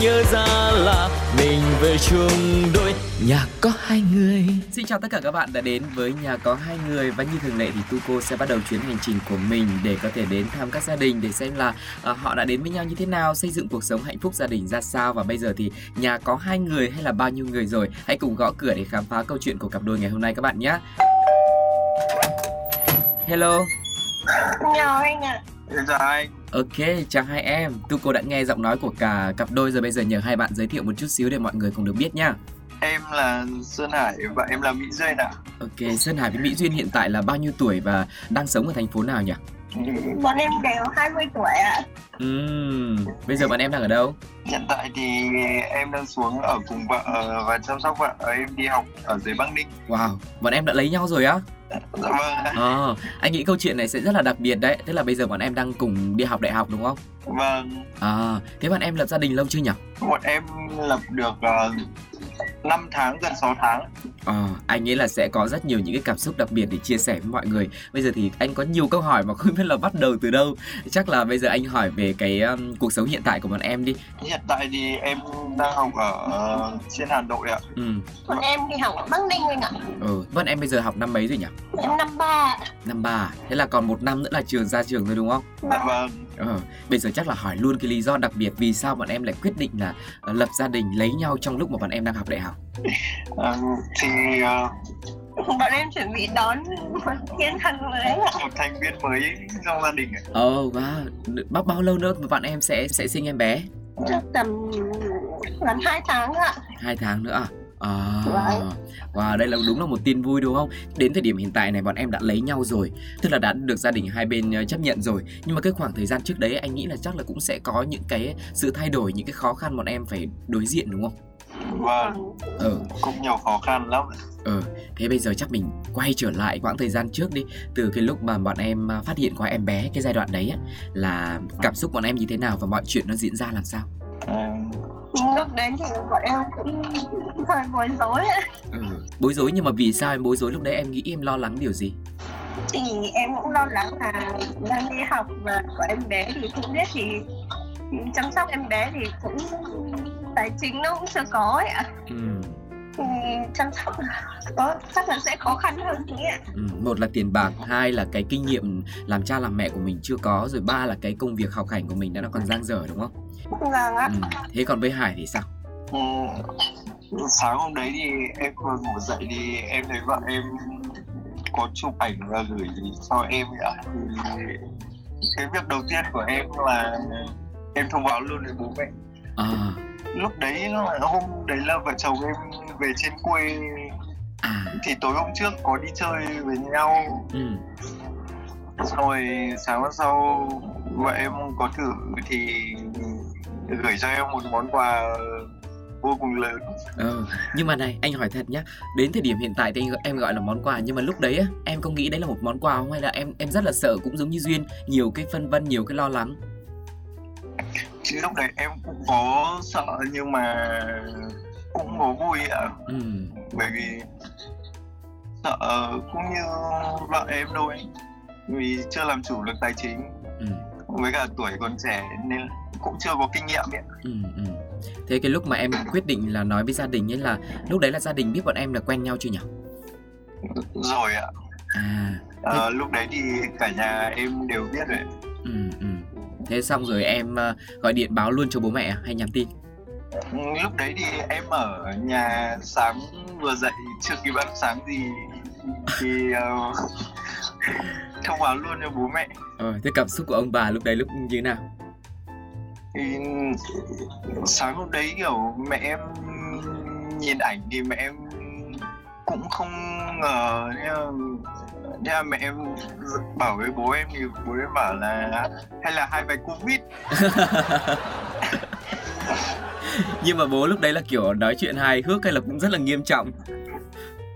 nhớ ra là mình về chung đôi nhà có hai người. Xin chào tất cả các bạn đã đến với nhà có hai người và như thường lệ thì Tuco sẽ bắt đầu chuyến hành trình của mình để có thể đến thăm các gia đình để xem là uh, họ đã đến với nhau như thế nào, xây dựng cuộc sống hạnh phúc gia đình ra sao và bây giờ thì nhà có hai người hay là bao nhiêu người rồi. Hãy cùng gõ cửa để khám phá câu chuyện của cặp đôi ngày hôm nay các bạn nhé. Hello. Chào anh ạ. Chào anh. Ok, chào hai em. Tuco đã nghe giọng nói của cả cặp đôi rồi bây giờ nhờ hai bạn giới thiệu một chút xíu để mọi người cùng được biết nhá. Em là Sơn Hải và em là Mỹ Duyên ạ. Ok, Sơn Hải với Mỹ Duyên hiện tại là bao nhiêu tuổi và đang sống ở thành phố nào nhỉ? Bọn em đều 20 tuổi ạ. Uhm, bây giờ bọn em đang ở đâu? Hiện tại thì em đang xuống ở cùng vợ và chăm sóc vợ. Em đi học ở dưới Bắc Ninh. Wow, bọn em đã lấy nhau rồi á? Dạ vâng. À, anh nghĩ câu chuyện này sẽ rất là đặc biệt đấy. Tức là bây giờ bọn em đang cùng đi học đại học đúng không? Vâng. À, thế bọn em lập gia đình lâu chưa nhỉ? Bọn em lập được uh, 5 tháng gần 6 tháng. À, anh nghĩ là sẽ có rất nhiều những cái cảm xúc đặc biệt để chia sẻ với mọi người. Bây giờ thì anh có nhiều câu hỏi mà không biết là bắt đầu từ đâu. Chắc là bây giờ anh hỏi về cái um, cuộc sống hiện tại của bọn em đi. Hiện tại thì em đang học ở uh, trên Hà Nội ạ. Ừ. Bọn em đi học ở Bắc Ninh anh ạ. Ừ, bọn em bây giờ học năm mấy rồi nhỉ? Em năm ba. Năm ba. Thế là còn một năm nữa là trường ra trường rồi đúng không? Dạ vâng. Ờ, bây giờ chắc là hỏi luôn cái lý do đặc biệt vì sao bọn em lại quyết định là uh, lập gia đình lấy nhau trong lúc mà bọn em đang học đại học. À, thì uh, Bọn em chuẩn bị đón một thiên thần mới một thành viên mới trong gia đình ạ. Ồ, oh, wow. Bao bao lâu nữa mà bọn em sẽ sẽ sinh em bé? Chắc tầm gần 2 tháng ạ. Hai tháng nữa à? À, Vâng. wow, đây là đúng là một tin vui đúng không? Đến thời điểm hiện tại này bọn em đã lấy nhau rồi, tức là đã được gia đình hai bên ờ, chấp nhận rồi. Nhưng mà cái khoảng thời gian trước đấy anh nghĩ là chắc là cũng sẽ có những cái sự thay đổi, những cái khó khăn bọn em phải đối diện đúng không? Vâng, Ừ, cũng nhiều khó khăn lắm. ừ. Thế bây giờ chắc mình quay trở lại quãng thời gian trước đi, từ cái lúc mà bọn em à, phát hiện có em bé cái giai đoạn đấy á, là cảm xúc bọn em như thế nào và mọi chuyện nó diễn ra làm sao? À, Lúc đấy thì bọn em cũng hơi bối rối. Ừ. Bối rối nhưng mà vì sao em bối rối lúc đấy em nghĩ em lo lắng điều gì? Thì em cũng lo lắng là đang đi học và có em bé thì không biết thì chăm sóc em bé thì cũng tài chính nó cũng chưa có ấy ạ. Ừ. thì chăm sóc có chắc là sẽ khó khăn hơn tí ạ Ừ, một là tiền bạc, hai là cái kinh nghiệm làm cha làm mẹ của mình chưa có, rồi ba là cái công việc học hành của mình đã nó còn dang dở đúng không? vâng ạ Ừ. Thế còn với Hải thì sao? Ừ, sáng hôm đấy thì em vừa ngủ dậy thì em thấy vợ em có chụp ảnh và gửi cho em ạ cái việc đầu tiên của em là em thông báo luôn với bố mẹ À, lúc đấy là hôm đấy là vợ chồng em về trên quê. À, thì tối hôm trước có đi chơi với nhau. Ừ, rồi sáng hôm sau vợ em có thử thì gửi cho em một món quà vô cùng lớn. Ờ. Nhưng mà này, anh hỏi thật nhá, đến thời điểm hiện tại thì em gọi là món quà nhưng mà lúc đấy á, em có nghĩ đấy là một món quà không? Hay là em em rất là sợ cũng giống như Duyên, nhiều cái phân vân, nhiều cái lo lắng. Chứ lúc đấy em cũng có sợ nhưng mà cũng có vui ạ Ừ, bởi vì sợ cũng như vợ em thôi vì chưa làm chủ được tài chính ừ, với cả tuổi còn trẻ nên cũng chưa có kinh nghiệm ấy. ừ, ừ. Thế cái lúc mà em quyết định là nói với gia đình ấy là lúc đấy là gia đình biết bọn em là quen nhau chưa nhỉ? rồi ạ À, à, lúc đấy thì cả nhà em đều biết rồi ừ, ừ. Thế xong rồi em ờ, gọi điện báo luôn cho bố mẹ hay nhắn tin? lúc đấy thì em ở nhà sáng vừa dậy chưa kịp ăn sáng gì thì uh, thông báo luôn cho bố mẹ Ờ, thế cảm xúc của ông bà lúc đấy lúc như thế nào? thì sáng hôm đấy kiểu mẹ em nhìn ảnh thì mẹ em cũng không ngờ thế là, mẹ em bảo với bố em thì bố em bảo là hay là hai bài covid. Nhưng mà bố lúc đấy là kiểu nói chuyện hài hước hay là cũng rất là nghiêm trọng?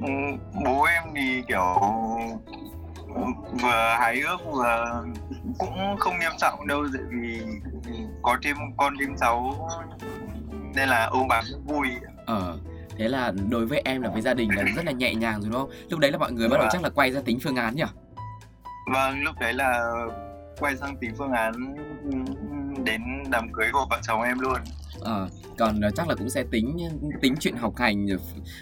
Ừ, bố em thì kiểu vừa hài ước vừa cũng không nghiêm trọng đâu tại vì có thêm con thêm cháu nên là ông bà cũng vui. Ờ thế là đối với em là với gia đình là rất là nhẹ nhàng rồi đúng không? Lúc đấy là mọi người bắt đầu Vâng. chắc là quay ra tính phương án nhỉ? Vâng lúc đấy là quay sang tính phương án đến đám cưới của vợ chồng em luôn. Ờ còn ờ, chắc là cũng sẽ tính tính chuyện học hành rồi,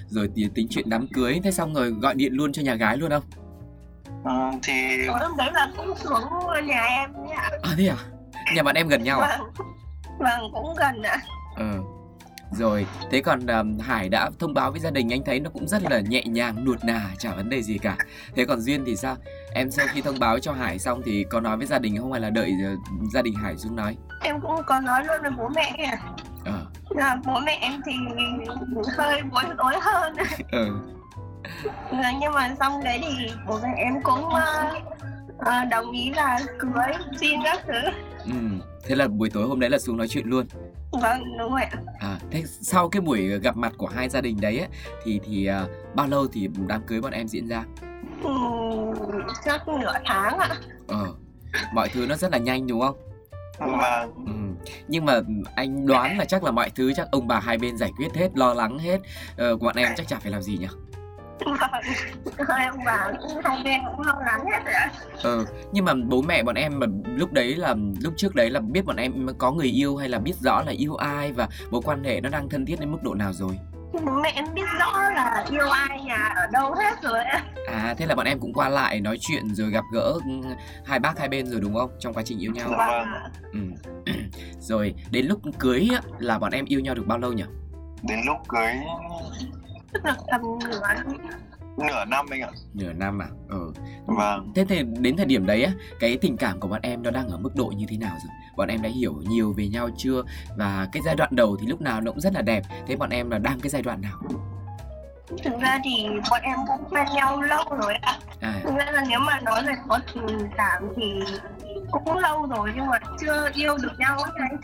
rồi tính chuyện đám cưới. Thế xong rồi gọi điện luôn cho nhà gái luôn không? Ờ, thì hôm đấy là cũng xuống nhà em nhé ạ. À thế à? Nhà bạn em gần nhau à? Vâng vâng cũng gần ạ. Ờ rồi thế còn um, Hải đã thông báo với gia đình anh thấy nó cũng rất là nhẹ nhàng nuột nà chả vấn đề gì cả. Thế còn Duyên thì sao? Em sau khi thông báo cho Hải xong thì có nói với gia đình không hay là đợi ờ, gia đình Hải xuống nói? Em cũng có nói luôn với bố mẹ ạ. ờ. Là bố mẹ em thì hơi bối rối hơn. Ờ Rồi, nhưng mà xong đấy thì bố mẹ em cũng ờ, đồng ý là cưới xin các thứ. Ừ. thế là buổi tối hôm đấy là xuống nói chuyện luôn vâng đúng rồi ạ à thế sau cái buổi gặp mặt của hai gia đình đấy ấy, thì thì à, bao lâu thì đám cưới bọn em diễn ra ừ, chắc nửa tháng ạ ờ mọi thứ nó rất là nhanh đúng không Ừ. Nhưng mà anh đoán là chắc là mọi thứ chắc ông bà hai bên giải quyết hết, lo lắng hết. Ờ, bọn em chắc chả phải làm gì nhỉ? Vâng hai ông bà hai bên cũng lo lắng hết rồi Ờ, nhưng mà bố mẹ bọn em mà lúc đấy là lúc trước đấy là biết bọn em có người yêu hay là biết rõ là yêu ai và mối quan hệ nó đang thân thiết đến mức độ nào rồi? bố mẹ em biết rõ là yêu ai nhà ở đâu hết rồi À, thế là bọn em cũng qua lại nói chuyện rồi gặp gỡ ừ, hai bác hai bên rồi đúng không? Trong quá trình yêu nhau. vâng ạ. Ừ. rồi, đến lúc cưới là bọn em yêu nhau được bao lâu nhỉ? đến lúc cưới tức là tầm nửa nửa năm anh ạ Nửa năm à? Ừ. vâng Thế thì đến thời điểm đấy á, cái tình cảm của bọn em nó đang ở mức độ như thế nào rồi? Bọn em đã hiểu nhiều về nhau chưa? Và cái giai đoạn đầu thì lúc nào nó cũng rất là đẹp. Thế bọn em là đang cái giai đoạn nào? thực ra thì bọn em cũng quen nhau lâu rồi ạ À, thực ra là nếu mà nói về có tình cảm thì cũng lâu rồi nhưng mà chưa yêu được nhau ấy anh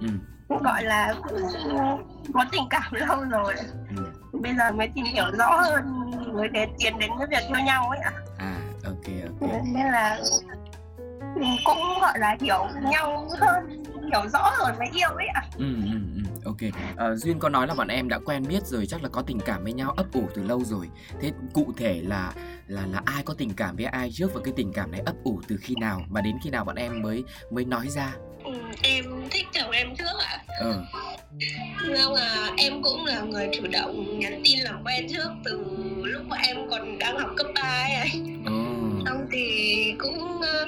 ừ, cũng gọi là cũng có tình cảm lâu rồi ừ. Bây giờ mới tìm hiểu rõ hơn mới đến tiến đến cái việc yêu nhau ấy ạ À, ok, ok. nên là cũng gọi là hiểu nhau hơn hiểu rõ rồi mới yêu ấy ạ Ừ, ừ, ừ, ok. Ờ, Duyên có nói là bọn em đã quen biết rồi, chắc là có tình cảm với nhau ấp ủ từ lâu rồi. Thế cụ thể là là là ai có tình cảm với ai trước và cái tình cảm này ấp ủ từ khi nào mà đến khi nào bọn em mới mới nói ra? ừ, em thích chồng em trước ạ Ờ, nhưng mà em cũng là người chủ động nhắn tin làm quen trước từ lúc mà em còn đang học cấp 3 ấy anh ồ, xong thì cũng ờ,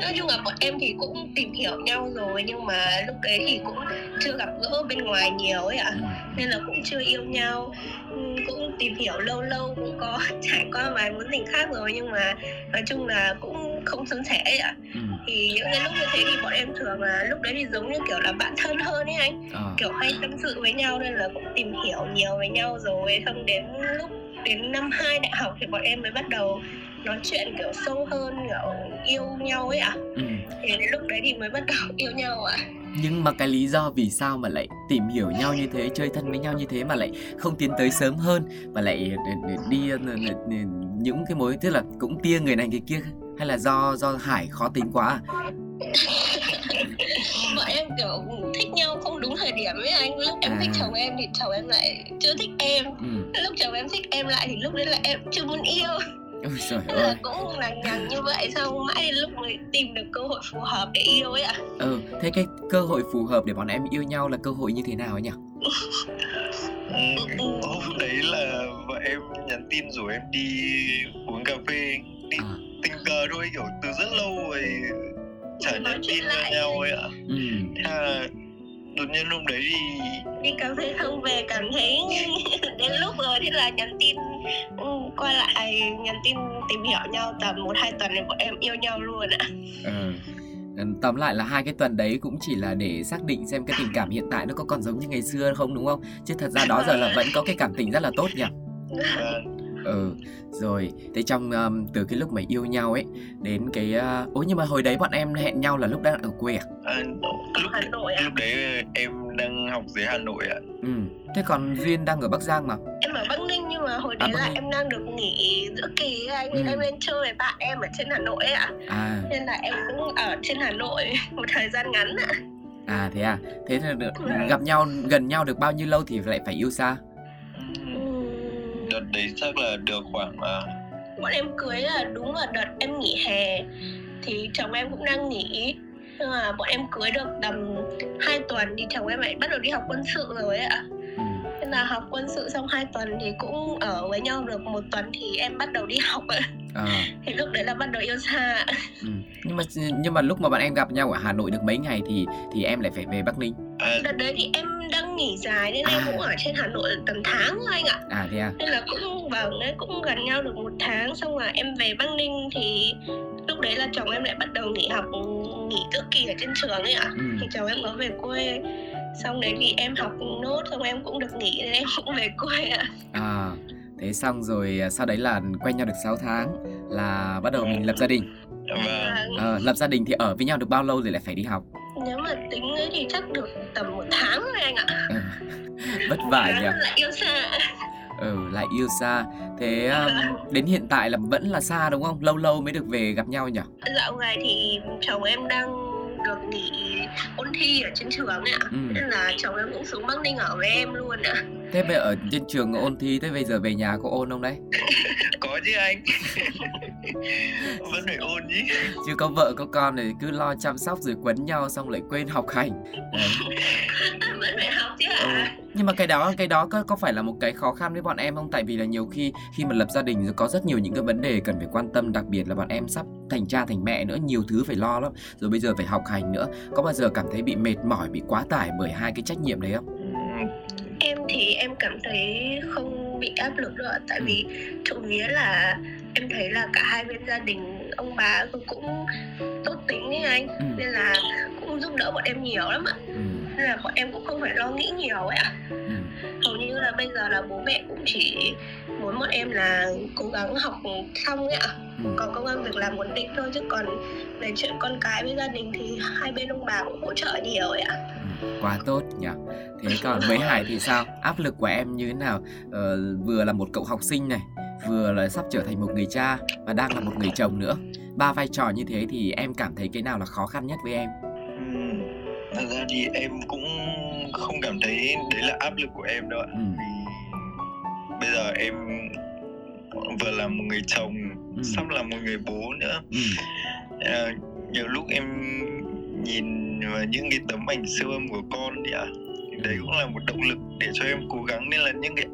nói chung là bọn em thì cũng tìm hiểu nhau rồi nhưng mà lúc đấy thì cũng chưa gặp gỡ bên ngoài nhiều ấy ạ. Ừ, nên là cũng chưa yêu nhau. Ừm, cũng tìm hiểu lâu lâu cũng có trải qua vài mối tình khác rồi nhưng mà nói chung là cũng không suôn sẻ ấy ạ. Ừ, thì những cái lúc như thế thì bọn em thường là lúc đấy thì giống như kiểu là bạn thân hơn ấy anh. Ờ, kiểu hay tâm sự với nhau nên là cũng tìm hiểu nhiều với nhau rồi. Xong đến lúc đến năm 2 đại học thì bọn em mới bắt đầu nói chuyện kiểu sâu hơn kiểu yêu nhau ấy ạ. Ừ. thì đến lúc đấy thì mới bắt đầu yêu nhau ạ. Nhưng mà cái lý do vì sao mà lại tìm hiểu nhau như thế, chơi thân với nhau như thế mà lại không tiến tới sớm hơn và lại đi ờ, ờ, ờ, những cái mối tức là cũng tia người này người kia hay là do do Hải khó tính quá à? bọn em kiểu thích nhau không đúng thời điểm ấy anh lúc em À. thích chồng em thì chồng em lại chưa thích em Ừ. lúc chồng em thích em lại thì lúc đấy là em chưa muốn yêu Ôi trời Nên là ơi. cũng lằng nhằng như vậy xong mãi đến lúc mới tìm được cơ hội phù hợp để yêu ấy ạ Ừ, thế cái cơ hội phù hợp để bọn em yêu nhau là cơ hội như thế nào ấy nhỉ? Ừ, hôm đấy là vợ em nhắn tin rủ em đi uống cà phê đi À. tình cờ thôi kiểu từ rất lâu rồi chả nhắn tin cho lại. nhau ấy ạ Ừ. thế là đột nhiên hôm đấy thì đi cà phê xong về cảm thấy đến lúc rồi thế là nhắn tin ừ, qua lại nhắn tin tìm hiểu nhau tầm một hai tuần thì bọn em yêu nhau luôn ạ Ờ. Tóm lại là hai cái tuần đấy cũng chỉ là để xác định xem cái tình cảm hiện tại nó có còn giống như ngày xưa không đúng không? Chứ thật ra đó giờ là vẫn có cái cảm tình rất là tốt nhỉ? và ừ rồi. Thế trong um, từ cái lúc mà yêu nhau ấy đến cái uh... ố nhưng mà hồi đấy bọn em hẹn nhau là lúc đang ở quê à, à lúc, Hà Nội à? lúc đấy em đang học dưới Hà Nội ạ. Ừ. Thế còn duyên đang ở bắc giang mà? Em ở Bắc Ninh nhưng mà hồi đấy À, là Ninh. em đang được nghỉ giữa kỳ ấy anh. Ừ. em lên chơi với bạn em ở trên Hà Nội ấy ạ. À. Nên là em cũng ở trên Hà Nội một thời gian ngắn ạ. À thế à? Thế là được, gặp nhau gần nhau được bao nhiêu lâu thì lại phải yêu xa đợt đấy chắc là được khoảng uh, bọn em cưới là đúng là đợt em nghỉ hè thì chồng em cũng đang nghỉ. Nhưng mà bọn em cưới được tầm 2 tuần thì chồng em lại bắt đầu đi học quân sự rồi ấy ạ. Ừ. nên là học quân sự xong 2 tuần thì cũng ở với nhau được một tuần thì em bắt đầu đi học ạ. À, thì lúc đấy là bắt đầu yêu xa ừ. nhưng mà nhưng mà lúc mà bọn em gặp nhau ở hà nội được mấy ngày thì thì em lại phải về bắc ninh đợt đấy thì em đang nghỉ dài nên em À. cũng ở trên Hà Nội tầm tháng thôi anh ạ à thế à nên là cũng vâng đấy cũng gần nhau được một tháng xong rồi em về Bắc Ninh thì lúc đấy là chồng em lại bắt đầu nghỉ học nghỉ giữa kỳ ở trên trường ấy ạ ừ. thì chồng em có về quê xong đấy thì em học nốt xong em cũng được nghỉ nên em cũng về quê ạ à thế xong rồi à, sau đấy là quen nhau được 6 tháng là bắt đầu mình lập gia đình và Vâng. Ờ, lập gia đình thì ở với nhau được bao lâu rồi lại phải đi học nếu mà tính ấy thì chắc được tầm một tháng thôi anh ạ. Ừ. vất vả nhỉ? Là yêu xa. Ừ lại yêu xa. Thế um, đến hiện tại là vẫn là xa đúng không? Lâu lâu mới được về gặp nhau nhỉ? Dạo này thì chồng em đang được nghỉ ôn thi ở trên trường ấy ạ. Ừ. nên là chồng em cũng xuống Bắc Ninh ở với em luôn ạ thế bây ở trên trường ôn thi thế bây giờ về nhà có ôn không đấy? Có chứ anh. Vẫn phải ôn chứ chứ có vợ có con thì cứ lo chăm sóc rồi quấn nhau xong lại quên học hành. Đấy. vẫn phải học chứ ừ. ạ nhưng mà cái đó cái đó có có phải là một cái khó khăn với bọn em không? Tại vì là nhiều khi khi mà lập gia đình rồi có rất nhiều những cái vấn đề cần phải quan tâm đặc biệt là bọn em sắp thành cha thành mẹ nữa nhiều thứ phải lo lắm. Rồi bây giờ phải học hành nữa. Có bao giờ cảm thấy bị mệt mỏi bị quá tải bởi hai cái trách nhiệm đấy không em thì em cảm thấy không bị áp lực đâu ạ tại vì trộm vía là em thấy là cả hai bên gia đình ông bà cũng tốt tính ấy anh ừ. nên là cũng giúp đỡ bọn em nhiều lắm ạ Ừ. nên là bọn em cũng không phải lo nghĩ nhiều ấy ạ Ừ. hầu như là bây giờ là bố mẹ cũng chỉ muốn bọn em là cố gắng học xong ấy ạ Ừ. có công an việc làm ổn định thôi chứ còn về chuyện con cái với gia đình thì hai bên ông bà cũng hỗ trợ nhiều ấy ạ Ừ, quá tốt nhỉ. Thế còn với hải thì sao? Áp lực của em như thế nào? Ờ, vừa là một cậu học sinh này vừa là sắp trở thành một người cha và đang là một người chồng nữa. Ba vai trò như thế thì em cảm thấy cái nào là khó khăn nhất với em? Ừm, thật ra thì em cũng không cảm thấy đấy là áp lực của em đâu ạ. Ừ. bây giờ em vừa là một người chồng Ừ. sắp là một người bố nữa. Ừ. à, nhiều lúc em nhìn vào những cái tấm ảnh siêu âm của con thì ạ thì đấy cũng là một động lực để cho em cố gắng nên là những cái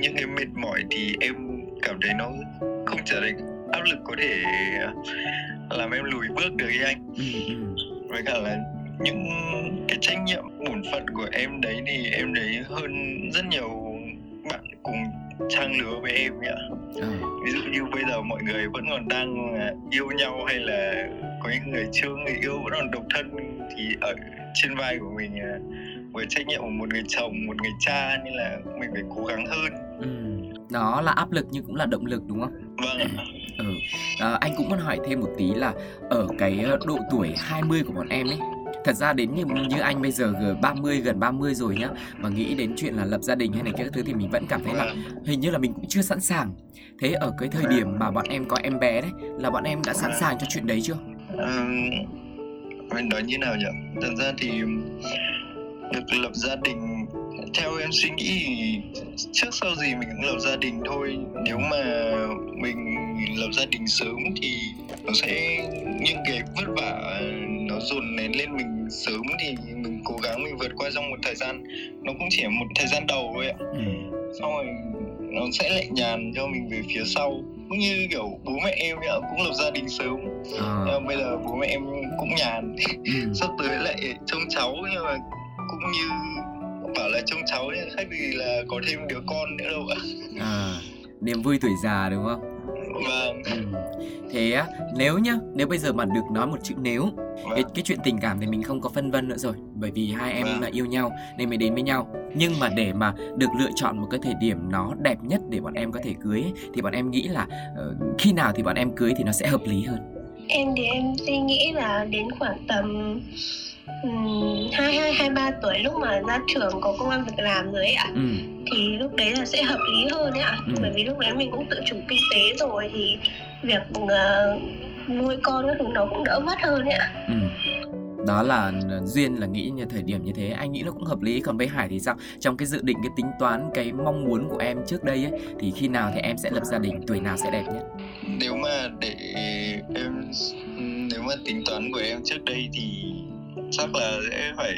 những cái mệt mỏi thì em cảm thấy nó không trở thành áp lực có thể làm em lùi bước được ý anh Ừ. Ừ. với cả là những cái trách nhiệm bổn phận của em đấy thì em đấy hơn rất nhiều bạn cùng trang lứa với em ạ Ờ. ví dụ như bây giờ mọi người vẫn còn đang à, yêu nhau hay là có những người chưa người yêu vẫn còn độc thân thì ở trên vai của mình à, với trách nhiệm của một người chồng một người cha nên là mình phải cố gắng hơn Ừ. Đó là áp lực nhưng cũng là động lực đúng không? vâng ạ Ừ. À, anh cũng muốn hỏi thêm một tí là ở cái ờ, độ tuổi 20 của bọn em ấy Thật ra đến như, như anh bây giờ gần 30 gần 30 rồi nhá Mà nghĩ đến chuyện là lập gia đình hay này kia thứ thì mình vẫn cảm thấy là hình như là mình cũng chưa sẵn sàng. Thế ở cái thời điểm mà bọn em có em bé đấy Là bọn em đã sẵn sàng cho chuyện đấy chưa? Ừm, mình nói như nào nhỉ? Thật ra thì được lập gia đình theo em suy nghĩ thì trước sau gì mình cũng lập gia đình thôi. Nếu mà mình lập gia đình sớm thì nó sẽ những cái vất vả dồn nén lên mình sớm thì mình cố gắng mình vượt qua trong một thời gian nó cũng chỉ một thời gian đầu thôi ạ Ừ. xong rồi nó sẽ lại nhàn cho mình về phía sau cũng như kiểu bố mẹ em ấy cũng lập gia đình sớm nhưng mà bây giờ bố mẹ em cũng nhàn Ừ. sắp tới lại trông cháu nhưng mà cũng như bảo là trông cháu khác gì là có thêm đứa con nữa đâu ạ À, niềm vui tuổi già đúng không? vâng ừ. Thế á. Nếu nhá nếu bây giờ mà được nói một chữ nếu cái, vâng cái chuyện tình cảm thì mình không có phân vân nữa rồi bởi vì hai em Vâng. là yêu nhau nên mới đến với nhau. Nhưng mà để mà được lựa chọn một cái thời điểm nó đẹp nhất để bọn em có thể cưới thì bọn em nghĩ là ờ, khi nào thì bọn em cưới thì nó sẽ hợp lý hơn? Em thì em suy nghĩ là đến khoảng tầm hai hai hai ba tuổi lúc mà ra trường có công an việc làm rồi ấy ạ. Ừ. Thì lúc đấy là sẽ hợp lý hơn ấy ạ. Ừ. bởi vì lúc đấy mình cũng tự chủ kinh tế rồi thì việc ờ, nuôi con các thứ nó cũng đỡ mất hơn ấy ạ. Ừ. Đó là duyên là nghĩ như thời điểm như thế anh nghĩ nó cũng hợp lý. Còn với hải thì sao? Trong cái dự định cái tính toán cái mong muốn của em trước đây ấy thì khi nào thì em sẽ lập gia đình tuổi nào sẽ đẹp nhất? Nếu mà để em nếu mà tính toán của em trước đây thì chắc là sẽ phải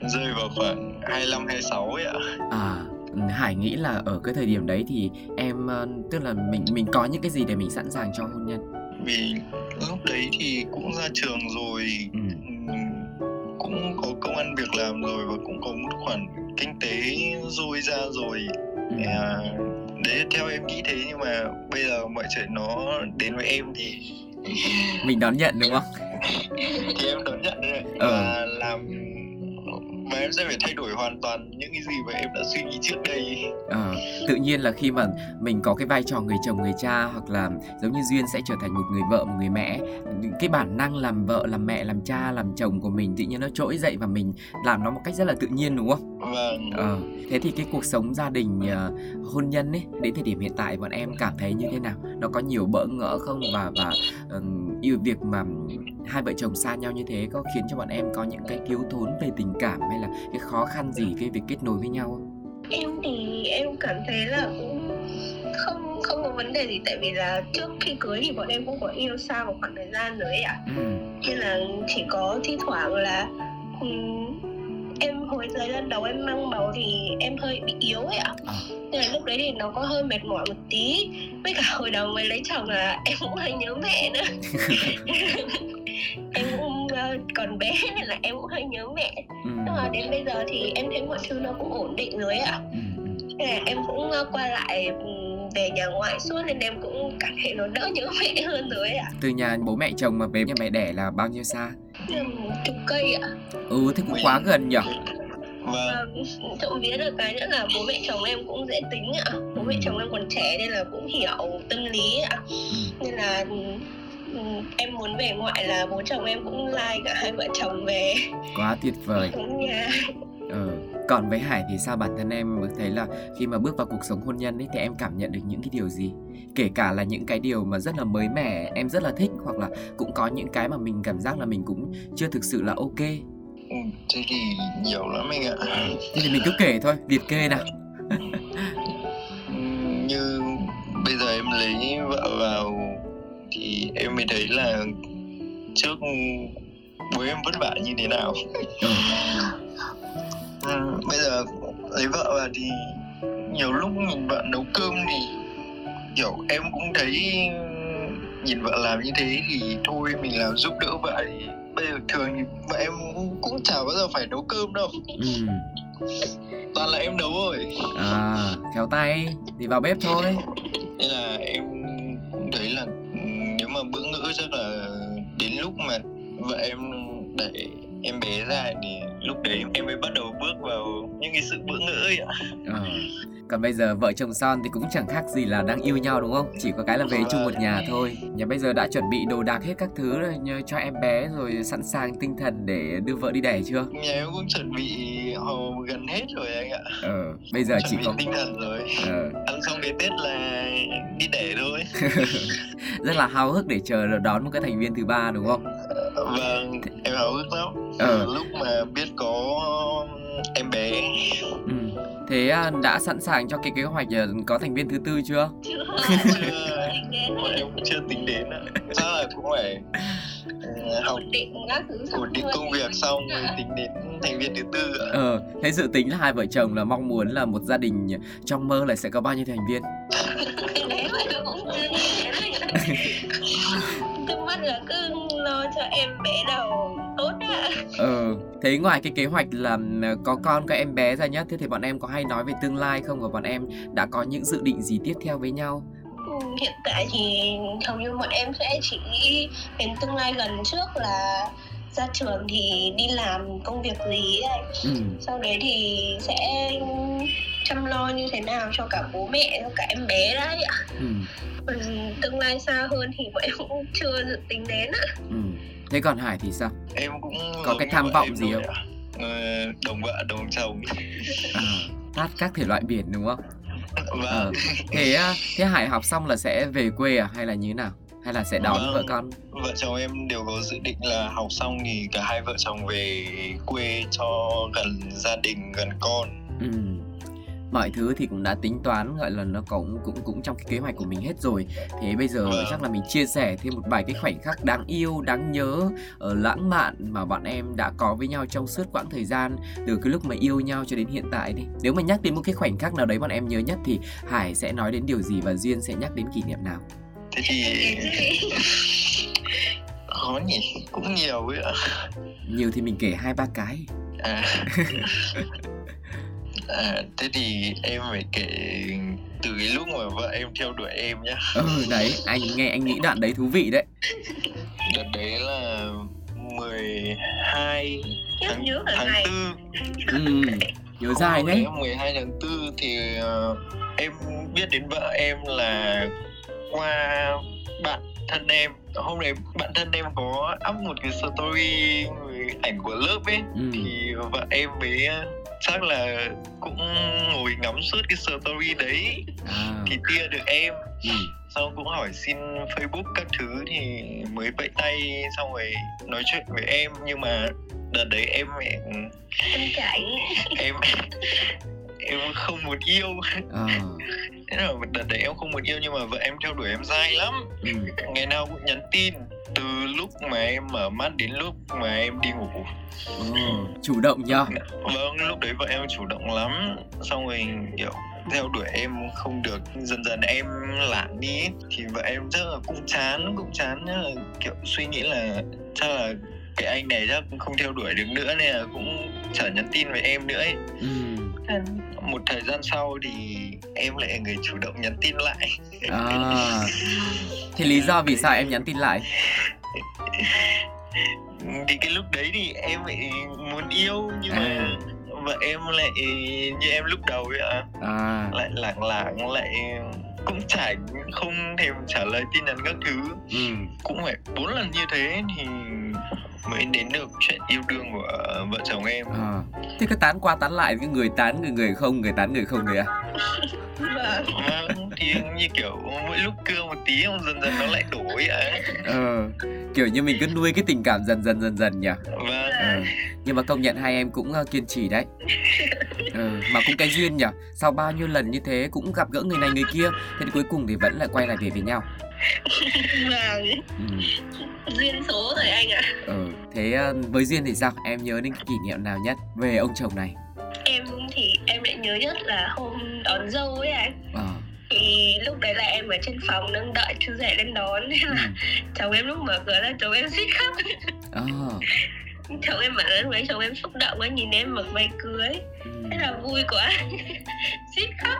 rơi vào khoảng 25 26 ấy ạ. À, Hải nghĩ là ở cái thời điểm đấy thì em ờ, tức là mình mình có những cái gì để mình sẵn sàng cho hôn nhân. Vì lúc đấy thì cũng ra trường rồi Ừ. cũng có công ăn việc làm rồi và cũng có một khoản kinh tế dôi ra rồi ừ. à, đấy theo em nghĩ thế nhưng mà bây giờ mọi chuyện nó đến với em thì Mình đón nhận đúng không? thì em đón nhận đấy Ờ. và làm và em sẽ phải thay đổi hoàn toàn những cái gì mà em đã suy nghĩ trước đây. Ờ, tự nhiên là khi mà mình có cái vai trò người chồng người cha hoặc là giống như duyên sẽ trở thành một người vợ một người mẹ cái bản năng làm vợ làm mẹ làm cha làm chồng của mình tự nhiên nó trỗi dậy và mình làm nó một cách rất là tự nhiên đúng không? Vâng. Ờ thế thì cái cuộc sống gia đình ờ, hôn nhân ấy đến thời điểm hiện tại bọn em cảm thấy như thế nào? Nó có nhiều bỡ ngỡ không? Và và ừm, yêu việc mà hai vợ chồng xa nhau như thế có khiến cho bọn em có những cái thiếu thốn về tình cảm hay là cái khó khăn gì cái việc kết nối với nhau không? em thì em cảm thấy là cũng không không có vấn đề gì tại vì là trước khi cưới thì bọn em cũng có yêu xa một khoảng thời gian rồi ấy ạ Ừ. nên là chỉ có thi thoảng là ừm, em hồi giai đoạn đầu em mang bầu thì em hơi bị yếu ấy ạ À. nên là lúc đấy thì nó có hơi mệt mỏi một tí với cả hồi đầu mới lấy chồng là em cũng hơi nhớ mẹ nữa em cũng ờ, còn bé nên là em cũng hơi nhớ mẹ Ừ. nhưng mà đến bây giờ thì em thấy mọi thứ nó cũng ổn định rồi ạ Ừ. ừ. Nên em cũng ờ, qua lại ừm, về nhà ngoại suốt nên em cũng cảm thấy nó đỡ nhớ mẹ hơn rồi ạ từ nhà bố mẹ chồng mà về nhà mẹ đẻ là bao nhiêu xa chục cây ạ ừ thế cũng quá gần nhở vâng trộm vía được cái nữa là bố mẹ chồng em cũng dễ tính ạ bố mẹ chồng em còn trẻ nên là cũng hiểu tâm lý ạ ừ. nên là em muốn về ngoại là bố chồng em cũng like cả hai vợ chồng về. Quá tuyệt vời. Nhà ừ. còn với hải thì sao? Bản thân em thấy là khi mà bước vào cuộc sống hôn nhân ấy thì em cảm nhận được những cái điều gì? Kể cả là những cái điều mà rất là mới mẻ em rất là thích hoặc là cũng có những cái mà mình cảm giác là mình cũng chưa thực sự là ok. Ừ, thế thì nhiều lắm anh ạ. Thế thì mình cứ kể thôi liệt kê nào. Ừ, như bây giờ em lấy vợ vào thì em mới thấy là trước bố em vất vả như thế nào ừ. bây giờ lấy vợ vào thì nhiều lúc nhìn vợ nấu cơm thì kiểu em cũng thấy nhìn vợ làm như thế thì thôi mình làm giúp đỡ vợ thì bây giờ thường thì vợ em cũng, chả bao giờ phải nấu cơm đâu Ừ. toàn là em nấu rồi à khéo tay thì vào bếp thôi nên là em cũng thấy là mà bữa ngữ chắc là đến lúc mà vợ em đẩy em bé ra thì lúc đấy em mới bắt đầu bước vào những cái sự bữa ngữ ấy ạ Ờ. Còn bây giờ vợ chồng son thì cũng chẳng khác gì là đang yêu nhau đúng không? Chỉ có cái là về chung một nhà thôi. Nhà bây giờ đã chuẩn bị đồ đạc hết các thứ rồi nhờ cho em bé rồi sẵn sàng tinh thần để đưa vợ đi đẻ chưa? nhà em cũng chuẩn bị hầu gần hết rồi anh ạ Ờ, bây giờ chỉ chuẩn bị có tinh thần rồi ờ, ăn xong cái tết là đi đẻ thôi rất là háo hức để chờ đón một cái thành viên thứ ba đúng không? vâng em háo hức lắm Ờ. lúc mà biết có em bé Ừ. Thế à, đã sẵn sàng cho cái kế hoạch ờ, có thành viên thứ tư chưa? chưa chưa tính đến bọn em chưa tính đến ạ chắc là cũng phải ờ, học ổn định các thứ xong ổn định rồi công việc xong rồi tính đến thành viên thứ tư ạ Ờ, thế dự tính là hai vợ chồng là mong muốn là một gia đình trong mơ là sẽ có bao nhiêu thành viên? trước mắt là cứ lo cho em bé đầu tốt ạ Ờ, thế ngoài cái kế hoạch là ờ, có con có em bé ra nhá, thế thì bọn em có hay nói về tương lai không và bọn em đã có những dự định gì tiếp theo với nhau? hiện tại thì hầu như bọn em sẽ chỉ nghĩ đến tương lai gần trước là ra trường thì đi làm công việc gì ấy. ừ. sau đấy thì sẽ chăm lo như thế nào cho cả bố mẹ cho cả em bé đấy ạ Ừ. còn tương lai xa hơn thì bọn em cũng chưa dự tính đến ạ Ừ. thế còn hải thì sao em cũng Có cái tham vọng gì không? Ờ, đồng vợ đồng chồng à, hát các thể loại biển đúng không và Ờ. thế à, thế hải học xong là sẽ về quê à hay là như thế nào hay là sẽ đón Vâng. vợ con vợ chồng em đều có dự định là học xong thì cả hai vợ chồng về quê cho gần gia đình gần con Ừ. Mọi thứ thì cũng đã tính toán gọi là nó cũng cũng cũng trong cái kế hoạch của mình hết rồi. Thế bây giờ Vâng. chắc là mình chia sẻ thêm một vài cái khoảnh khắc đáng yêu, đáng nhớ, ờ, lãng mạn mà bọn em đã có với nhau trong suốt quãng thời gian từ cái lúc mà yêu nhau cho đến hiện tại đi. Nếu mà nhắc đến một cái khoảnh khắc nào đấy bọn em nhớ nhất thì Hải sẽ nói đến điều gì và Duyên sẽ nhắc đến kỷ niệm nào? thế thì khó nhỉ cũng nhiều ấy ạ Nhiều thì mình kể hai ba cái. à. à thế thì em phải kể từ cái lúc mà vợ em theo đuổi em nhá Ừ đấy, anh nghe anh nghĩ đoạn đấy thú vị đấy. đợt đấy là 12 em tháng, nhớ tháng ngày 4 Ừ. Nhớ dài đấy. đấy 12 tháng 4 thì ờ, em biết đến vợ em là qua bạn thân em hôm đấy bạn thân em có up một cái story ảnh của lớp ấy Ừ. thì vợ em mới ờ, chắc là cũng ngồi ngắm suốt cái story đấy À. thì tia được em Ừ. xong cũng hỏi xin facebook các thứ thì mới vẫy tay xong rồi nói chuyện với em nhưng mà đợt đấy em em em em không muốn yêu À. thế là một đợt đấy em không muốn yêu nhưng mà vợ em theo đuổi em dai lắm Ừ. ngày nào cũng nhắn tin từ lúc mà em mở mắt đến lúc mà em đi ngủ Ồ, chủ động nhá. vâng lúc đấy vợ em chủ động lắm xong rồi kiểu theo đuổi em không được dần dần em lảng đi ấy. thì vợ em rất là cũng chán cũng chán nhá kiểu suy nghĩ là chắc là cái anh này chắc không theo đuổi được nữa nên là cũng chả nhắn tin với em nữa ấy Ừ. một thời gian sau thì em lại người chủ động nhắn tin lại À. Thì lý do vì sao em nhắn tin lại? thì cái lúc đấy thì em lại muốn yêu nhưng mà À. vợ em lại như em lúc đầu ấy ạ À. lại lảng lảng lại cũng chả không thèm trả lời tin nhắn các thứ Ừ. cũng phải bốn lần như thế thì mới đến được chuyện yêu đương của vợ chồng em À. Thế cứ tán qua tán lại cái người tán người người không người tán người không đấy à? vâng vâng thì như kiểu mỗi lúc cưa một tí xong dần dần nó lại đổi ạ Ờ. Kiểu như mình cứ nuôi cái tình cảm dần dần dần dần nhỉ. vâng Ờ. Nhưng mà công nhận hai em cũng ờ, kiên trì đấy. Ờ. Mà cũng cái duyên nhỉ. Sau bao nhiêu lần như thế cũng gặp gỡ người này người kia, thế thì cuối cùng thì vẫn lại quay lại về với nhau. Vâng Ừ. duyên số rồi anh ạ Ờ. Thế ờ, với duyên thì sao? Em nhớ đến kỷ niệm nào nhất về ông chồng này? em thì em lại nhớ nhất là hôm đón dâu ấy anh Ờ. thì lúc đấy là em ở trên phòng đang đợi chú rể lên đón nên Ừ. là chồng em lúc mở cửa ra chồng em suýt khóc Ờ. chồng em bảo lúc đấy chồng em xúc động quá nhìn em mặc váy cưới Ừ. thế là vui quá suýt khóc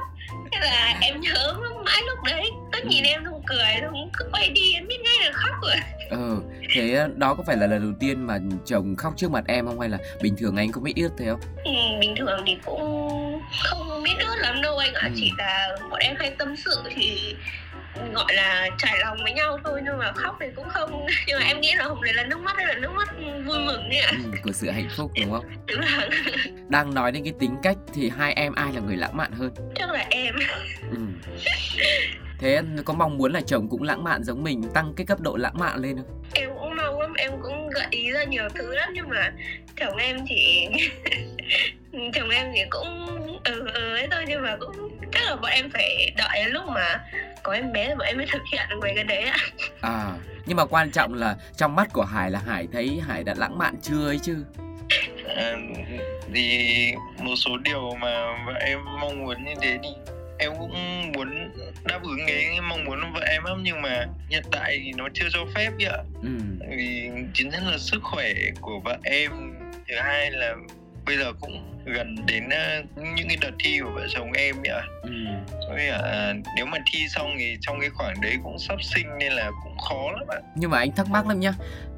thế là em nhớ mãi lúc đấy cứ nhìn em xong cười xong cứ quay đi em biết ngay là khóc rồi Ờ, thế đó có phải là lần đầu tiên mà chồng khóc trước mặt em không hay là bình thường anh cũng biết ướt thế không? ừ, bình thường thì cũng không biết ướt lắm đâu anh ạ Ừ. chỉ là bọn em hay tâm sự thì gọi là trải lòng với nhau thôi nhưng mà khóc thì cũng không nhưng mà em nghĩ là hôm đấy là nước mắt hay là nước mắt vui mừng ấy ạ Ừ, của sự hạnh phúc đúng không? Vâng, Đang nói đến cái tính cách thì hai em ai là người lãng mạn hơn? chắc là em Ừ. Thế có mong muốn là chồng cũng lãng mạn giống mình tăng cái cấp độ lãng mạn lên không? em cũng mong lắm em cũng gợi ý ra nhiều thứ lắm nhưng mà chồng em thì chồng em thì cũng ừ ừ ấy thôi nhưng mà cũng chắc là bọn em phải đợi đến lúc mà có em bé bọn em mới thực hiện được mấy cái đấy ạ À, nhưng mà quan trọng là trong mắt của Hải là Hải thấy Hải đã lãng mạn chưa ấy chứ? à, thì một số điều mà vợ em mong muốn như thế thì em cũng muốn đáp ứng cái mong muốn của vợ em lắm nhưng mà hiện tại thì nó chưa cho phép ạ Ừ. vì chính nhất là sức khỏe của vợ em thứ hai là bây giờ cũng gần đến uh, những cái đợt thi của vợ chồng em nhỉ? Ừ. với uh, nếu mà thi xong thì trong cái khoảng đấy cũng sắp sinh nên là cũng khó lắm ạ. Nhưng mà anh thắc mắc lắm nhá.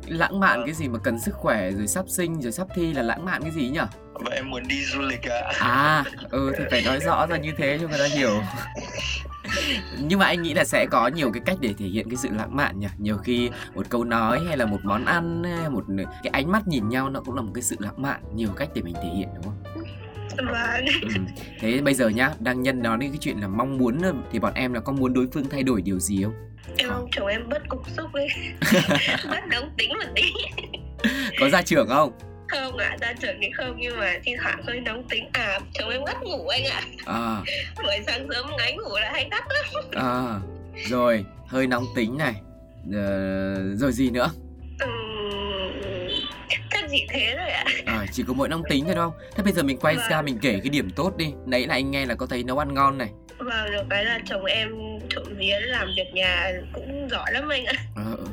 Lãng mạn cái gì mà cần sức khỏe rồi sắp sinh rồi sắp thi là lãng mạn cái gì nhỉ? Và em muốn đi du lịch ạ. À. à ừ thì phải nói rõ ra như thế cho người ta hiểu nhưng mà anh nghĩ là sẽ có nhiều cái cách để thể hiện cái sự lãng mạn nhỉ nhiều khi một câu nói hay là một món ăn một cái ánh mắt nhìn nhau nó cũng là một cái sự lãng mạn nhiều cách để mình thể hiện đúng không Vâng. Ừ. Thế bây giờ nhá, đang nhân nói đến cái chuyện là mong muốn thì bọn em là có muốn đối phương thay đổi điều gì không? Em mong chồng em bớt cục xúc đi, bớt nóng tính một tí. có ra trường không? Không ạ? À, ra trường thì không nhưng mà thi thoảng hơi nóng tính. À chồng em gắt ngủ anh ạ. À. à. buổi sáng sớm ngáy ngủ là hay gắt lắm. À rồi hơi nóng tính này. Ờ, rồi gì nữa? Ừ, chắc chỉ thế rồi ạ? À, chỉ có mỗi nóng tính thôi đâu thế bây giờ mình quay vâng. ra mình kể cái điểm tốt đi. Nãy là anh nghe là có thấy nấu ăn ngon này. Vâng được cái là chồng em trộm vía làm việc nhà cũng giỏi lắm anh ạ. À, ừ.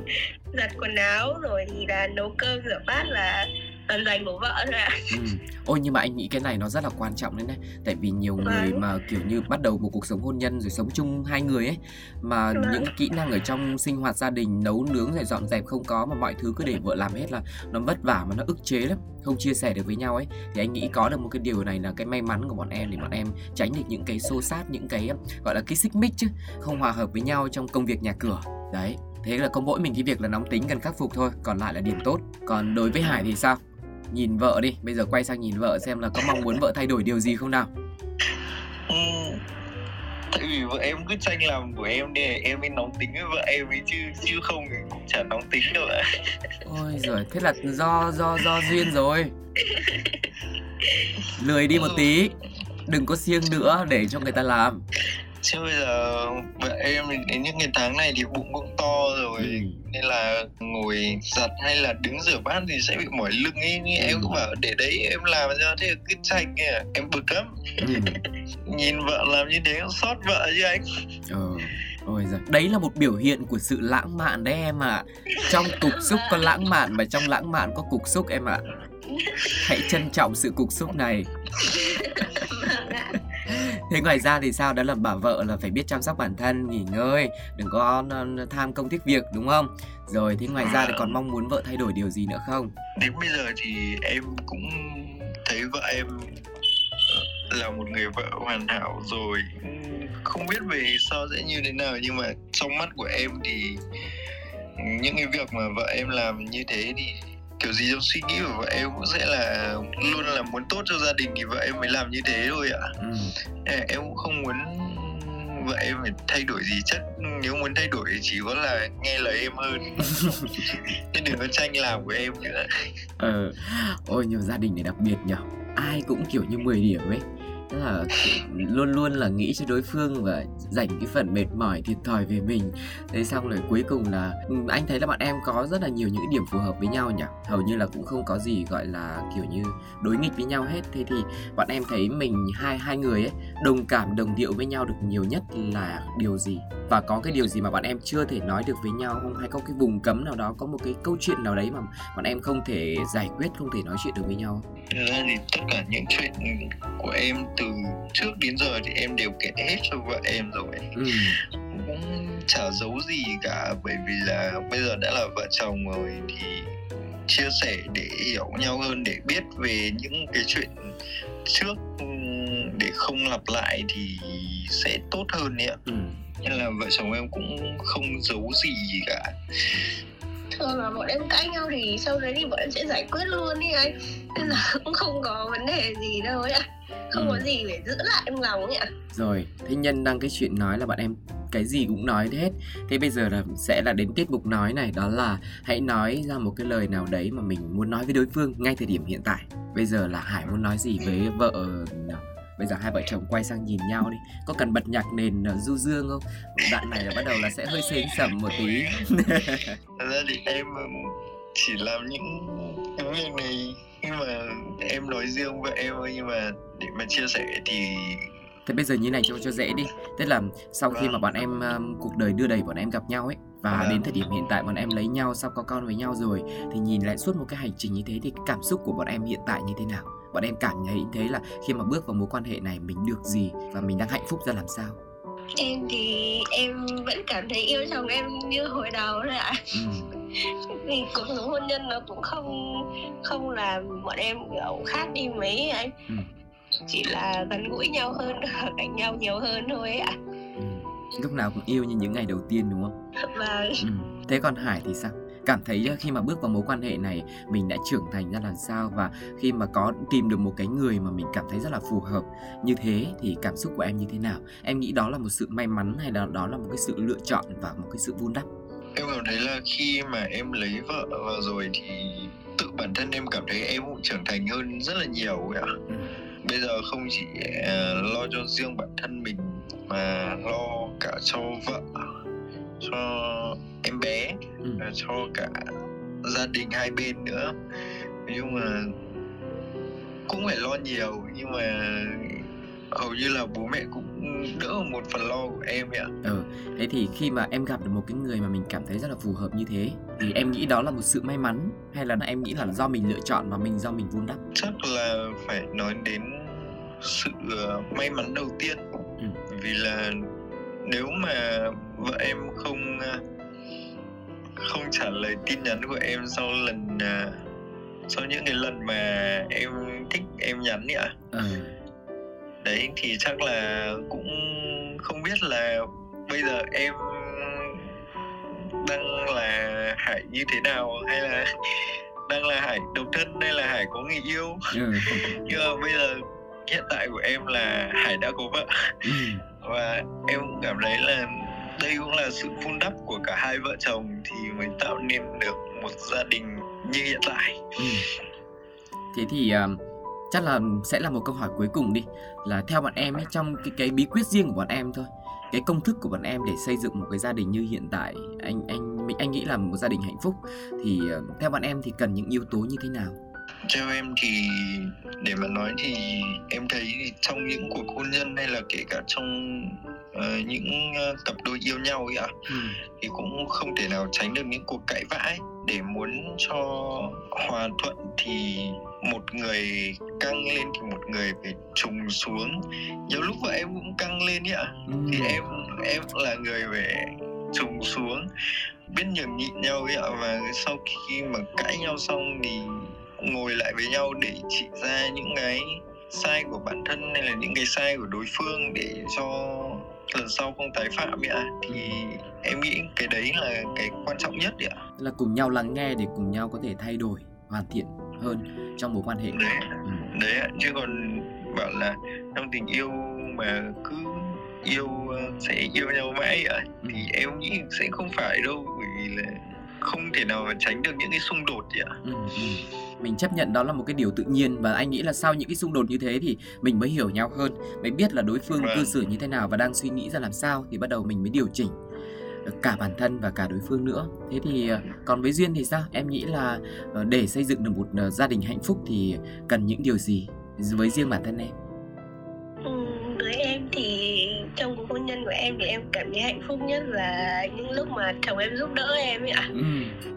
giặt quần áo rồi thì là nấu cơm rửa bát là ân dành của vợ thôi ạ ừ. ôi nhưng mà anh nghĩ cái này nó rất là quan trọng đấy đấy tại vì nhiều vâng. người mà kiểu như bắt đầu một cuộc sống hôn nhân rồi sống chung hai người ấy mà vâng. những kỹ năng ở trong sinh hoạt gia đình nấu nướng rồi dọn dẹp không có mà mọi thứ cứ để vợ làm hết là nó vất vả mà nó ức chế lắm không chia sẻ được với nhau ấy thì anh nghĩ có được một cái điều này là cái may mắn của bọn em để bọn em tránh được những cái xô xát những cái gọi là cái xích mích chứ không hòa hợp với nhau trong công việc nhà cửa đấy thế là có mỗi mình cái việc là nóng tính cần khắc phục thôi còn lại là điểm tốt còn đối với hải thì sao nhìn vợ đi. Bây giờ quay sang nhìn vợ xem là có mong muốn vợ thay đổi điều gì không nào? Ừ, tại vì vợ em cứ tranh làm của em để em mới nóng tính với vợ em ấy chứ chứ không thì cũng chả nóng tính đâu ạ. Ôi giời thế là do do do duyên rồi. Lười đi một ừ. tí đừng có siêng nữa để cho người ta làm chứ bây giờ vợ em đến những cái tháng này thì bụng cũng to rồi ừ. nên là ngồi giặt hay là đứng rửa bát thì sẽ bị mỏi lưng ấy ừ. em cũng bảo để đấy em làm ra thế cứ tranh kìa em bực lắm ừ. nhìn vợ làm như thế sót vợ chứ anh ừ. Ôi giời, đấy là một biểu hiện của sự lãng mạn đấy em ạ à. Trong cục xúc có lãng mạn và trong lãng mạn có cục xúc em ạ à. Hãy trân trọng sự cục xúc này thế ngoài ra thì sao? Đó là bảo vợ là phải biết chăm sóc bản thân nghỉ ngơi đừng có tham công tiếc việc đúng không? Rồi thế ngoài ra thì còn mong muốn vợ thay đổi điều gì nữa không? Đến bây giờ thì em cũng thấy vợ em ờ, là một người vợ hoàn hảo rồi. Không biết về sau sẽ như thế nào nhưng mà trong mắt của em thì những cái việc mà vợ em làm như thế thì kiểu gì trong suy nghĩ của vợ em cũng sẽ là luôn là muốn tốt cho gia đình thì vợ em mới làm như thế thôi ạ. Ừ. em cũng không muốn vợ em phải thay đổi gì chất nếu muốn thay đổi thì chỉ có là nghe lời em hơn. Chứ đừng có tranh làm của em nữa. Ờ. Ôi nhiều gia đình này đặc biệt nhở. Ai cũng kiểu như 10 điểm ấy. Tức là luôn luôn là nghĩ cho đối phương và dành cái phần mệt mỏi thiệt thòi về mình. Thế xong rồi cuối cùng là ừ, anh thấy là bọn em có rất là nhiều những điểm phù hợp với nhau nhỉ? Hầu như là cũng không có gì gọi là kiểu như đối nghịch với nhau hết. Thế thì bọn em thấy mình hai hai người ấy đồng cảm, đồng điệu với nhau được nhiều nhất là điều gì? Và có cái điều gì mà bọn em chưa thể nói được với nhau không? Hay có cái vùng cấm nào đó, có một cái câu chuyện nào đấy mà bọn em không thể giải quyết, không thể nói chuyện được với nhau thực ra thì tất cả những chuyện của em từ trước đến giờ thì em đều kể hết cho vợ em rồi ừ. cũng chả giấu gì cả bởi vì là bây giờ đã là vợ chồng rồi thì chia sẻ để hiểu nhau hơn để biết về những cái chuyện trước để không lặp lại thì sẽ tốt hơn đấy ạ. Ừ. nên là vợ chồng em cũng không giấu gì cả. Thường là bọn em cãi nhau thì sau đấy thì bọn em sẽ giải quyết luôn đi anh. Nên là cũng không có vấn đề gì đâu ấy ạ không ừ. có gì để giữ lại trong lòng ấy ạ? Rồi thế nhân đăng cái chuyện nói là bạn em cái gì cũng nói hết. Thế bây giờ là sẽ là đến tiết mục nói này đó là hãy nói ra một cái lời nào đấy mà mình muốn nói với đối phương ngay thời điểm hiện tại. Bây giờ là hải muốn nói gì với vợ bây giờ hai vợ chồng quay sang nhìn nhau đi. Có cần bật nhạc nền uh, du dương không? Đoạn này là bắt đầu là sẽ hơi xến sầm một tí. Thật ra thì em chỉ làm những cái việc này nhưng mà em nói riêng với em nhưng mà để mà chia sẻ thì thế bây giờ như này cho cho dễ đi. Tức là sau khi mà bọn em um, cuộc đời đưa đẩy bọn em gặp nhau ấy và vâng. đến thời điểm hiện tại bọn em lấy nhau sau có con với nhau rồi thì nhìn lại suốt một cái hành trình như thế thì cảm xúc của bọn em hiện tại như thế nào? Bọn em cảm thấy thấy là khi mà bước vào mối quan hệ này mình được gì và mình đang hạnh phúc ra làm sao? Em thì em vẫn cảm thấy yêu chồng em như hồi đầu thôi ạ. Ừ. vì cuộc sống hôn nhân nó cũng không không làm bọn em kiểu khác đi mấy anh. Ừ. chỉ là gần gũi nhau hơn cạnh nhau nhiều hơn thôi ạ. Ừ. lúc nào cũng yêu như những ngày đầu tiên đúng không? Vâng. Ừ. thế còn hải thì sao? Cảm thấy khi mà bước vào mối quan hệ này mình đã trưởng thành ra làm sao và khi mà có tìm được một cái người mà mình cảm thấy rất là phù hợp như thế thì cảm xúc của em như thế nào? Em nghĩ đó là một sự may mắn hay là đó là một cái sự lựa chọn và một cái sự vun đắp em cảm thấy là khi mà em lấy vợ vào rồi thì tự bản thân em cảm thấy em cũng trưởng thành hơn rất là nhiều ạ ừ. bây giờ không chỉ uh, lo cho riêng bản thân mình mà lo cả cho vợ cho em bé ừ. và cho cả gia đình hai bên nữa nhưng mà cũng phải lo nhiều nhưng mà hầu như là bố mẹ cũng đỡ một phần lo của em ạ. Ừ, thế thì khi mà em gặp được một cái người mà mình cảm thấy rất là phù hợp như thế thì em nghĩ đó là một sự may mắn hay là em nghĩ là do mình lựa chọn và mình do mình vun đắp? Chắc là phải nói đến sự ờ, may mắn đầu tiên. Ừ. Vì là nếu mà vợ em không ờ, không trả lời tin nhắn của em sau lần sau những cái lần mà em thích em nhắn nhỉ ừ. Đấy thì chắc là cũng không biết là bây giờ em đang là hải như thế nào hay là đang là hải độc thân hay là hải có người yêu ừ. nhưng mà bây giờ hiện tại của em là hải đã có vợ ừ. và em cảm thấy là đây cũng là sự vun đắp của cả hai vợ chồng thì mới tạo nên được một gia đình như hiện tại ừ. thế thì uh, chắc là sẽ là một câu hỏi cuối cùng đi. Là theo bọn em ấy trong cái cái bí quyết riêng của bọn em thôi cái công thức của bọn em để xây dựng một cái gia đình như hiện tại anh anh mình anh nghĩ là một gia đình hạnh phúc thì uh, theo bọn em thì cần những yếu tố như thế nào? Theo em thì để mà nói thì em thấy trong những cuộc hôn nhân hay là kể cả trong uh, những uh, cặp đôi yêu nhau ấy ạ ừ. thì cũng không thể nào tránh được những cuộc cãi vã để muốn cho hòa thuận thì một người căng lên thì một người phải trùng xuống. Nhiều lúc vợ em cũng căng lên ấy ạ. Ừ. thì em em là người phải trùng xuống. Biết nhường nhịn nhau ấy ạ. Và sau khi mà cãi nhau xong thì ngồi lại với nhau để chỉ ra những cái sai của bản thân hay là những cái sai của đối phương để cho lần sau không tái phạm ạ. Thì em nghĩ cái đấy là cái quan trọng nhất ạ. Là cùng nhau lắng nghe để cùng nhau có thể thay đổi hoàn thiện hơn trong mối quan hệ đấy ừ. đấy ạ chứ còn bảo là trong tình yêu mà cứ yêu ờ, sẽ yêu nhau mãi ạ ừ. thì em nghĩ sẽ không phải đâu bởi vì là không thể nào mà tránh được những cái xung đột gì ạ ừ, ừ mình chấp nhận đó là một cái điều tự nhiên và anh nghĩ là sau những cái xung đột như thế thì mình mới hiểu nhau hơn mới biết là đối phương vâng. cư xử như thế nào và đang suy nghĩ ra làm sao thì bắt đầu mình mới điều chỉnh cả bản thân và cả đối phương nữa thế thì ờ, còn với duyên thì sao em nghĩ là ờ, để xây dựng được một ờ, gia đình hạnh phúc thì cần những điều gì với riêng bản thân em trong cuộc hôn nhân của em thì em cảm thấy hạnh phúc nhất là những lúc mà chồng em giúp đỡ em ấy ạ ừ.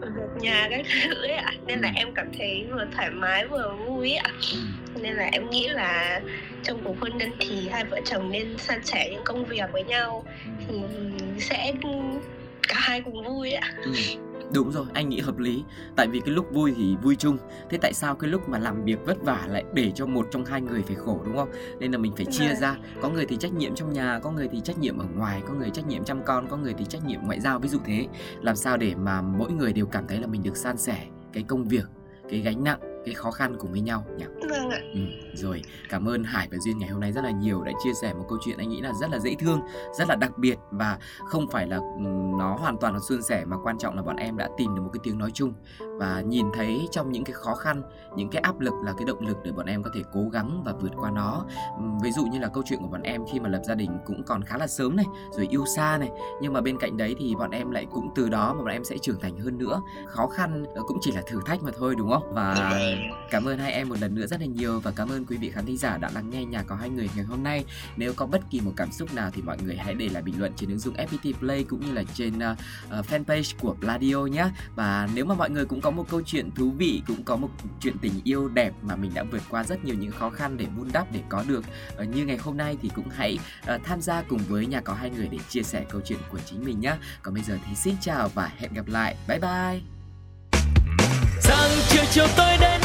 một nhà các thứ ấy ạ nên là ừ. em cảm thấy vừa thoải mái vừa vui ạ ừ. Nên là em nghĩ là trong cuộc hôn nhân thì hai vợ chồng nên san sẻ những công việc với nhau thì sẽ cả hai cùng vui ạ ừ. Đúng rồi, anh nghĩ hợp lý Tại vì cái lúc vui thì vui chung Thế tại sao cái lúc mà làm việc vất vả lại để cho một trong hai người phải khổ đúng không? Nên là mình phải chia vâng. ra Có người thì trách nhiệm trong nhà, có người thì trách nhiệm ở ngoài Có người trách nhiệm chăm con, có người thì trách nhiệm ngoại giao Ví dụ thế Làm sao để mà mỗi người đều cảm thấy là mình được san sẻ cái công việc, cái gánh nặng cái khó khăn cùng với nhau nhỉ? Vâng ạ. Ừ, rồi, cảm ơn Hải và Duyên ngày hôm nay rất là nhiều đã chia sẻ một câu chuyện anh nghĩ là rất là dễ thương, rất là đặc biệt và không phải là nó hoàn toàn là suôn sẻ mà quan trọng là bọn em đã tìm được một cái tiếng nói chung và nhìn thấy trong những cái khó khăn, những cái áp lực là cái động lực để bọn em có thể cố gắng và vượt qua nó. Ví dụ như là câu chuyện của bọn em khi mà lập gia đình cũng còn khá là sớm này, rồi yêu xa này, nhưng mà bên cạnh đấy thì bọn em lại cũng từ đó mà bọn em sẽ trưởng thành hơn nữa. Khó khăn cũng chỉ là thử thách mà thôi đúng không? Và Cảm ơn hai em một lần nữa rất là nhiều và cảm ơn quý vị khán thính giả đã lắng nghe nhà có hai người ngày hôm nay. Nếu có bất kỳ một cảm xúc nào thì mọi người hãy để lại bình luận trên ứng dụng FPT Play cũng như là trên uh, fanpage của Pladio nhé. Và nếu mà mọi người cũng có một câu chuyện thú vị, cũng có một chuyện tình yêu đẹp mà mình đã vượt qua rất nhiều những khó khăn để vun đắp để có được uh, như ngày hôm nay thì cũng hãy uh, tham gia cùng với nhà có hai người để chia sẻ câu chuyện của chính mình nhé. Còn bây giờ thì xin chào và hẹn gặp lại. Bye bye. Sáng chiều chiều tôi đến